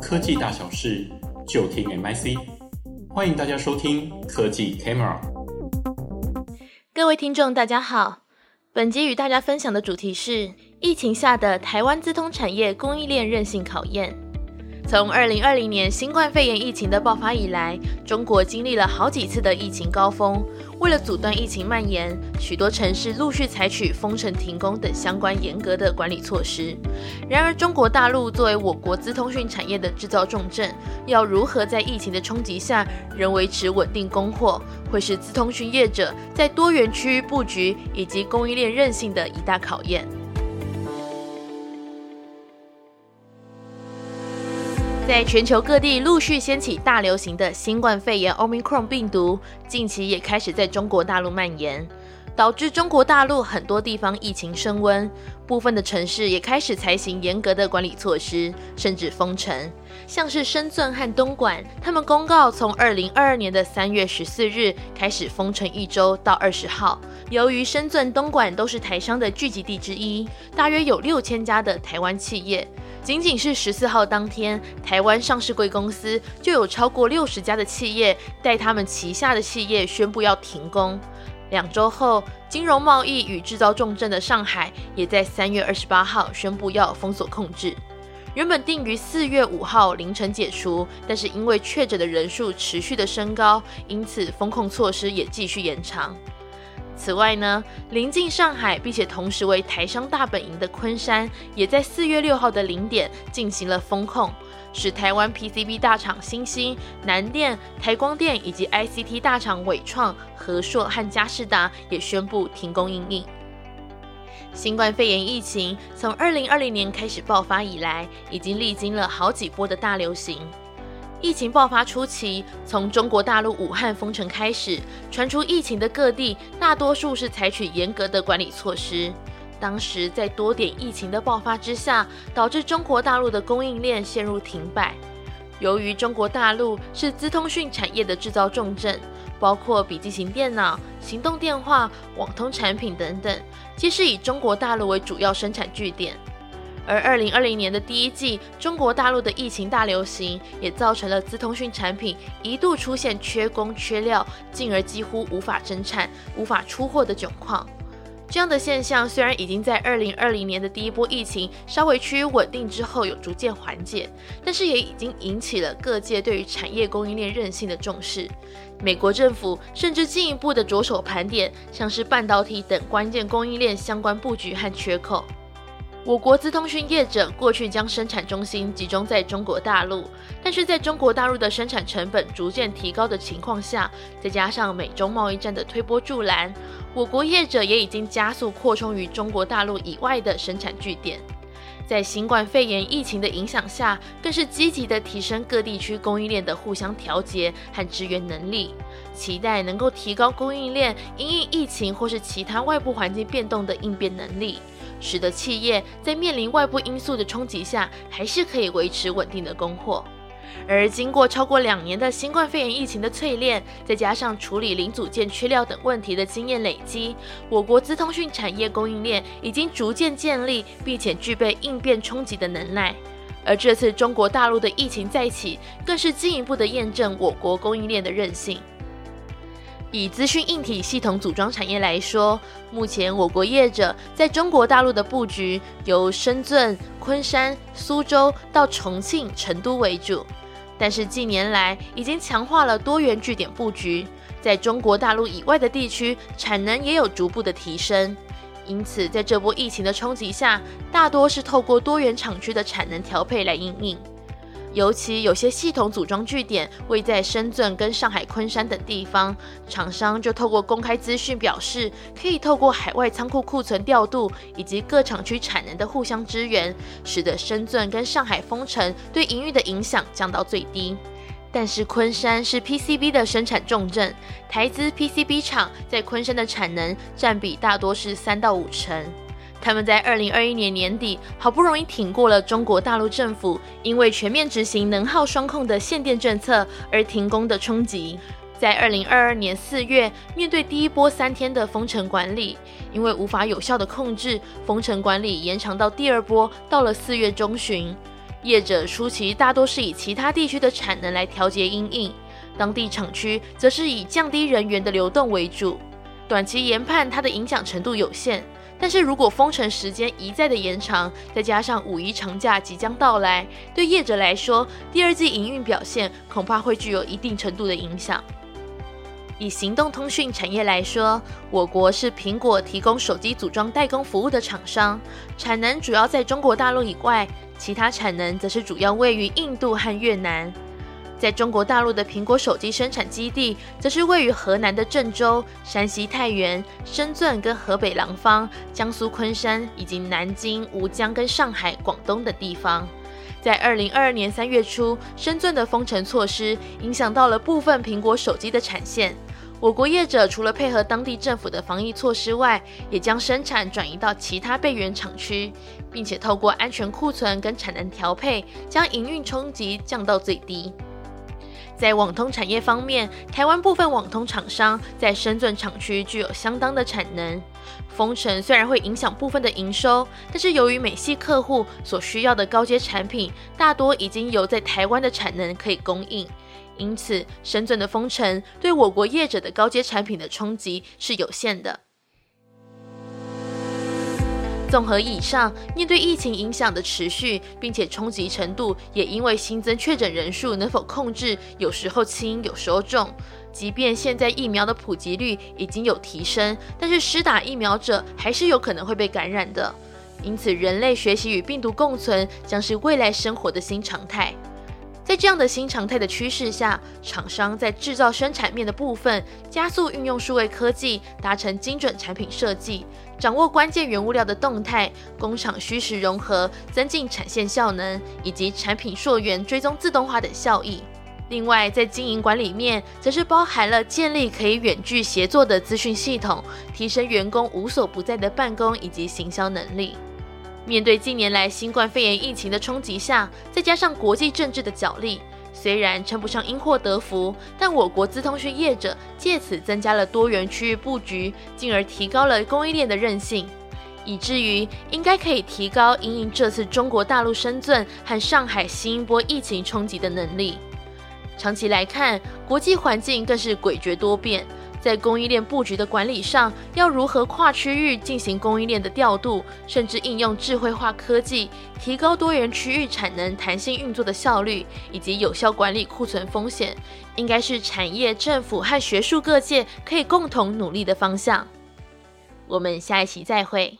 科技大小事就听 MIC，欢迎大家收听科技 Camera。各位听众，大家好，本集与大家分享的主题是疫情下的台湾资通产业供应链韧性考验。从二零二零年新冠肺炎疫情的爆发以来，中国经历了好几次的疫情高峰。为了阻断疫情蔓延，许多城市陆续采取封城、停工等相关严格的管理措施。然而，中国大陆作为我国资通讯产业的制造重镇，要如何在疫情的冲击下仍维持稳定供货，会是资通讯业者在多元区域布局以及供应链韧性的一大考验。在全球各地陆续掀起大流行的新冠肺炎 Omicron 病毒，近期也开始在中国大陆蔓延，导致中国大陆很多地方疫情升温，部分的城市也开始采行严格的管理措施，甚至封城。像是深圳和东莞，他们公告从二零二二年的三月十四日开始封城一周到二十号。由于深圳、东莞都是台商的聚集地之一，大约有六千家的台湾企业。仅仅是十四号当天，台湾上市贵公司就有超过六十家的企业带他们旗下的企业宣布要停工。两周后，金融贸易与制造重镇的上海也在三月二十八号宣布要封锁控制。原本定于四月五号凌晨解除，但是因为确诊的人数持续的升高，因此封控措施也继续延长。此外呢，临近上海，并且同时为台商大本营的昆山，也在四月六号的零点进行了封控，使台湾 PCB 大厂欣兴、南电、台光电以及 ICT 大厂伟创、和硕和佳士达也宣布停工因应。新冠肺炎疫情从二零二零年开始爆发以来，已经历经了好几波的大流行。疫情爆发初期，从中国大陆武汉封城开始，传出疫情的各地大多数是采取严格的管理措施。当时在多点疫情的爆发之下，导致中国大陆的供应链陷入停摆。由于中国大陆是资通讯产业的制造重镇，包括笔记型电脑、行动电话、网通产品等等，皆是以中国大陆为主要生产据点。而二零二零年的第一季，中国大陆的疫情大流行，也造成了资通讯产品一度出现缺工缺料，进而几乎无法生产、无法出货的窘况。这样的现象虽然已经在二零二零年的第一波疫情稍微趋于稳定之后有逐渐缓解，但是也已经引起了各界对于产业供应链韧性的重视。美国政府甚至进一步的着手盘点，像是半导体等关键供应链相关布局和缺口。我国资通讯业者过去将生产中心集中在中国大陆，但是在中国大陆的生产成本逐渐提高的情况下，再加上美中贸易战的推波助澜，我国业者也已经加速扩充于中国大陆以外的生产据点。在新冠肺炎疫情的影响下，更是积极地提升各地区供应链的互相调节和支援能力，期待能够提高供应链因应疫情或是其他外部环境变动的应变能力。使得企业在面临外部因素的冲击下，还是可以维持稳定的供货。而经过超过两年的新冠肺炎疫情的淬炼，再加上处理零组件缺料等问题的经验累积，我国资通讯产业供应链已经逐渐建立，并且具备应变冲击的能耐。而这次中国大陆的疫情再起，更是进一步的验证我国供应链的韧性。以资讯硬体系统组装产业来说，目前我国业者在中国大陆的布局由深圳、昆山、苏州到重庆、成都为主，但是近年来已经强化了多元据点布局，在中国大陆以外的地区产能也有逐步的提升，因此在这波疫情的冲击下，大多是透过多元厂区的产能调配来应应。尤其有些系统组装据点位在深圳跟上海昆山等地方，厂商就透过公开资讯表示，可以透过海外仓库库存调度以及各厂区产能的互相支援，使得深圳跟上海封城对营运的影响降到最低。但是昆山是 PCB 的生产重镇，台资 PCB 厂在昆山的产能占比大多是三到五成。他们在二零二一年年底好不容易挺过了中国大陆政府因为全面执行能耗双控的限电政策而停工的冲击，在二零二二年四月面对第一波三天的封城管理，因为无法有效的控制，封城管理延长到第二波，到了四月中旬，业者初期大多是以其他地区的产能来调节因应，当地厂区则是以降低人员的流动为主。短期研判它的影响程度有限，但是如果封城时间一再的延长，再加上五一长假即将到来，对业者来说，第二季营运表现恐怕会具有一定程度的影响。以行动通讯产业来说，我国是苹果提供手机组装代工服务的厂商，产能主要在中国大陆以外，其他产能则是主要位于印度和越南。在中国大陆的苹果手机生产基地，则是位于河南的郑州、山西太原、深圳跟河北廊坊、江苏昆山以及南京、吴江跟上海、广东的地方。在二零二二年三月初，深圳的封城措施影响到了部分苹果手机的产线。我国业者除了配合当地政府的防疫措施外，也将生产转移到其他备援厂区，并且透过安全库存跟产能调配，将营运冲击降到最低。在网通产业方面，台湾部分网通厂商在深圳厂区具有相当的产能。封城虽然会影响部分的营收，但是由于美系客户所需要的高阶产品大多已经由在台湾的产能可以供应，因此深圳的封城对我国业者的高阶产品的冲击是有限的。综合以上，面对疫情影响的持续，并且冲击程度也因为新增确诊人数能否控制，有时候轻，有时候重。即便现在疫苗的普及率已经有提升，但是施打疫苗者还是有可能会被感染的。因此，人类学习与病毒共存将是未来生活的新常态。在这样的新常态的趋势下，厂商在制造生产面的部分加速运用数位科技，达成精准产品设计，掌握关键原物料的动态，工厂虚实融合，增进产线效能，以及产品溯源追踪自动化等效益。另外，在经营管理面，则是包含了建立可以远距协作的资讯系统，提升员工无所不在的办公以及行销能力。面对近年来新冠肺炎疫情的冲击下，再加上国际政治的角力，虽然称不上因祸得福，但我国资通讯业者借此增加了多元区域布局，进而提高了供应链的韧性，以至于应该可以提高因应这次中国大陆深圳和上海新一波疫情冲击的能力。长期来看，国际环境更是诡谲多变。在供应链布局的管理上，要如何跨区域进行供应链的调度，甚至应用智慧化科技，提高多元区域产能弹性运作的效率，以及有效管理库存风险，应该是产业、政府和学术各界可以共同努力的方向。我们下一期再会。